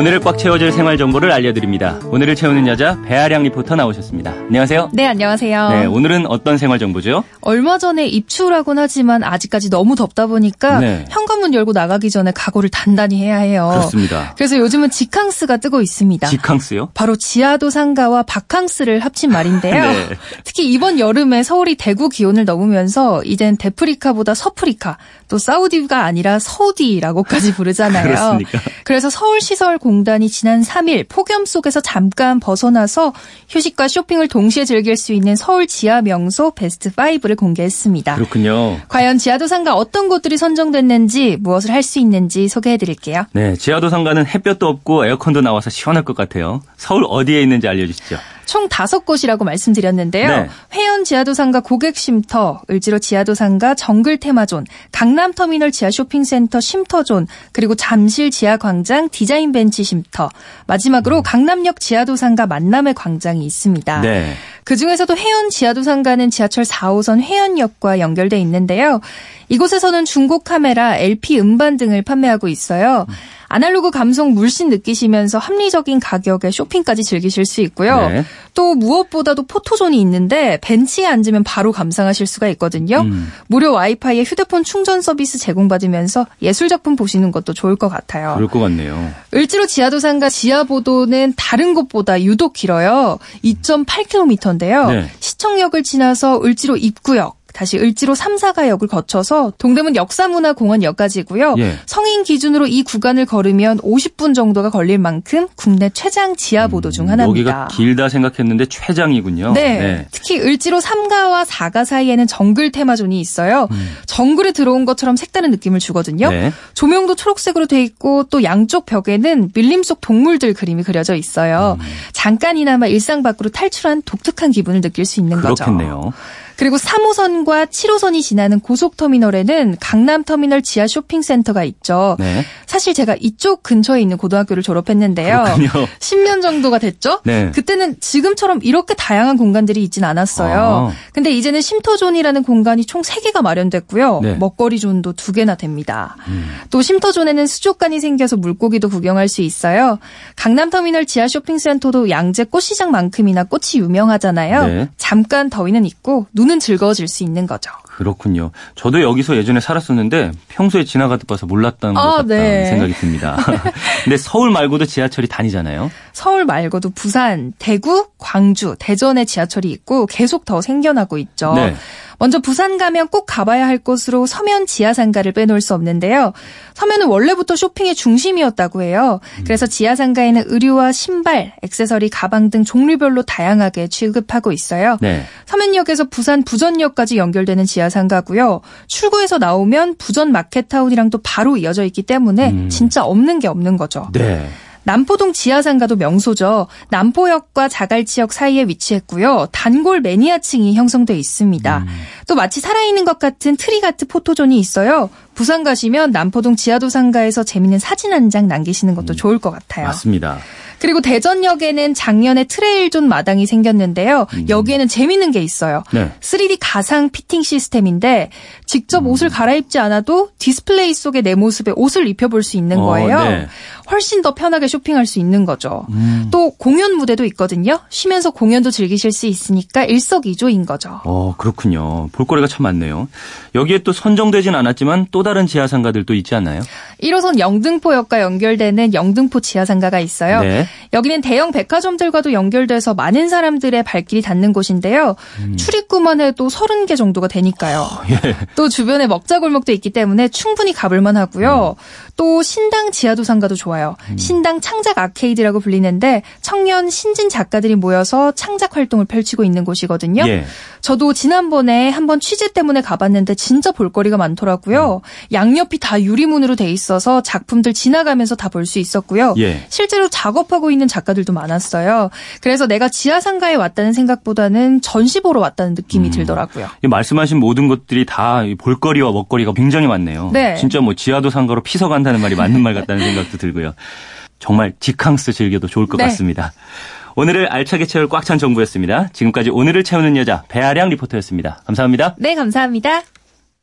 오늘을 꽉 채워줄 생활 정보를 알려드립니다. 오늘을 채우는 여자 배아량 리포터 나오셨습니다. 안녕하세요. 네, 안녕하세요. 네, 오늘은 어떤 생활 정보죠? 얼마 전에 입추라곤 하지만 아직까지 너무 덥다 보니까 네. 현관문 열고 나가기 전에 각오를 단단히 해야 해요. 그렇습니다. 그래서 요즘은 지캉스가 뜨고 있습니다. 지캉스요? 바로 지하도 상가와 바캉스를 합친 말인데요. 네. 특히 이번 여름에 서울이 대구 기온을 넘으면서 이젠 데프리카보다 서프리카, 또 사우디가 아니라 서우디라고까지 부르잖아요. 그렇습니까? 그래서 서울 시설 공단이 지난 3일 폭염 속에서 잠깐 벗어나서 휴식과 쇼핑을 동시에 즐길 수 있는 서울 지하 명소 베스트 5를 공개했습니다. 그렇군요. 과연 지하도 상가 어떤 곳들이 선정됐는지 무엇을 할 수 있는지 소개해 드릴게요. 네, 지하도 상가는 햇볕도 없고 에어컨도 나와서 시원할 것 같아요. 서울 어디에 있는지 알려 주시죠. 총 다섯 곳이라고 말씀드렸는데요. 네. 회현 지하도상가 고객쉼터, 을지로 지하도상가 정글 테마존, 강남터미널 지하 쇼핑센터 쉼터존, 그리고 잠실 지하광장 디자인 벤치 쉼터, 마지막으로 강남역 지하도상가 만남의 광장이 있습니다. 네. 그 중에서도 해연 지하도상가는 지하철 4호선 해연역과 연결돼 있는데요. 이곳에서는 중고 카메라, LP 음반 등을 판매하고 있어요. 아날로그 감성 물씬 느끼시면서 합리적인 가격에 쇼핑까지 즐기실 수 있고요. 네. 또 무엇보다도 포토존이 있는데 벤치에 앉으면 바로 감상하실 수가 있거든요. 음. 무료 와이파이에 휴대폰 충전 서비스 제공받으면서 예술 작품 보시는 것도 좋을 것 같아요. 그럴 것 같네요. 을지로 지하도상가 지하보도는 다른 곳보다 유독 길어요. 2.8km인데 요. 네. 시청역을 지나서 을지로 입구역, 다시 을지로 3, 4가역을 거쳐서 동대문 역사문화공원역까지고요. 예. 성인 기준으로 이 구간을 걸으면 50분 정도가 걸릴 만큼 국내 최장 지하보도 중 하나입니다. 음, 여기가 길다 생각했는데 최장이군요. 네. 특히 을지로 3가와 4가 사이에는 정글 테마존이 있어요. 정글에 들어온 것처럼 색다른 느낌을 주거든요. 음. 네. 조명도 초록색으로 돼 있고 또 양쪽 벽에는 밀림 속 동물들 그림이 그려져 있어요. 음. 잠깐이나마 일상 밖으로 탈출한 독특한 기분을 느낄 수 있는 거죠. 그렇겠네요. 그리고 3호선과 7호선이 지나는 고속터미널에는 강남터미널 지하 쇼핑센터가 있죠. 네. 사실 제가 이쪽 근처에 있는 고등학교를 졸업했는데요. 그렇군요. 10년 정도가 됐죠? 네. 그때는 지금처럼 이렇게 다양한 공간들이 있진 않았어요. 아. 근데 이제는 쉼터존이라는 공간이 총 3개가 마련됐고요. 네. 음. 먹거리 존도 2개나 됩니다. 또 쉼터존에는 수족관이 생겨서 물고기도 구경할 수 있어요. 강남터미널 지하 쇼핑센터도 양재 꽃시장만큼이나 꽃이 유명하잖아요. 네. 잠깐 더위는 있고 눈은 즐거워질 수 있는 거죠. 그렇군요. 저도 여기서 예전에 살았었는데 평소에 지나가다 봐서 몰랐던 것 아, 같다는 네. 생각이 듭니다. 근데 서울 말고도 지하철이 다니잖아요. 서울 말고도 부산, 대구, 광주, 대전에 지하철이 있고 계속 더 생겨나고 있죠. 네. 먼저 부산 가면 꼭 가봐야 할 곳으로 서면 지하상가를 빼놓을 수 없는데요. 서면은 원래부터 쇼핑의 중심이었다고 해요. 그래서 지하상가에는 의류와 신발, 액세서리, 가방 등 종류별로 다양하게 취급하고 있어요. 네. 서면역에서 부산 부전역까지 연결되는 지하상가고요. 출구에서 나오면 부전 마켓타운이랑 또 바로 이어져 있기 때문에 음. 진짜 없는 게 없는 거죠. 네. 남포동 지하상가도 명소죠. 남포역과 자갈치역 사이에 위치했고요. 단골 매니아층이 형성돼 있습니다. 또 마치 살아있는 것 같은 트릭아트 포토존이 있어요. 부산 가시면 남포동 지하도 상가에서 재밌는 사진 한 장 남기시는 것도 좋을 것 같아요. 맞습니다. 그리고 대전역에는 작년에 트레일존 마당이 생겼는데요. 여기에는 재밌는 게 있어요. 네. 3D 가상 피팅 시스템인데 직접 옷을 갈아입지 않아도 디스플레이 속에 내 모습에 옷을 입혀볼 수 있는 어, 거예요. 네. 훨씬 더 편하게 쇼핑할 수 있는 거죠. 음. 또 공연 무대도 있거든요. 쉬면서 공연도 즐기실 수 있으니까 일석이조인 거죠. 어, 그렇군요. 볼거리가 참 많네요. 여기에 또 선정되진 않았지만 또 다른 지하상가들도 있지 않나요? 1호선 영등포역과 연결되는 영등포 지하상가가 있어요. 네. 여기는 대형 백화점들과도 연결돼서 많은 사람들의 발길이 닿는 곳인데요. 음. 출입구만 해도 30개 정도가 되니까요. 예. 또 주변에 먹자골목도 있기 때문에 충분히 가볼만 하고요. 또 신당 지하도상가도 좋아요. 신당 창작 아케이드라고 불리는데 청년 신진 작가들이 모여서 창작 활동을 펼치고 있는 곳이거든요. 예. 저도 지난번에 한번 취재 때문에 가봤는데 진짜 볼거리가 많더라고요. 양옆이 다 유리문으로 돼 있어서 작품들 지나가면서 다 볼 수 있었고요. 예. 실제로 작업하고 있는 작가들도 많았어요. 그래서 내가 지하상가에 왔다는 생각보다는 전시 보러 왔다는 느낌이 음. 들더라고요. 이 말씀하신 모든 것들이 다이 볼거리와 먹거리가 굉장히 많네요. 네. 진짜 뭐 지하도 상가로 피서 간다는 말이 맞는 말 같다는 생각도 들고요. 정말 지캉스 즐겨도 좋을 것 네. 같습니다. 오늘을 알차게 채울 꽉 찬 정보였습니다. 지금까지 오늘을 채우는 여자 배아량 리포터였습니다. 감사합니다. 네, 감사합니다.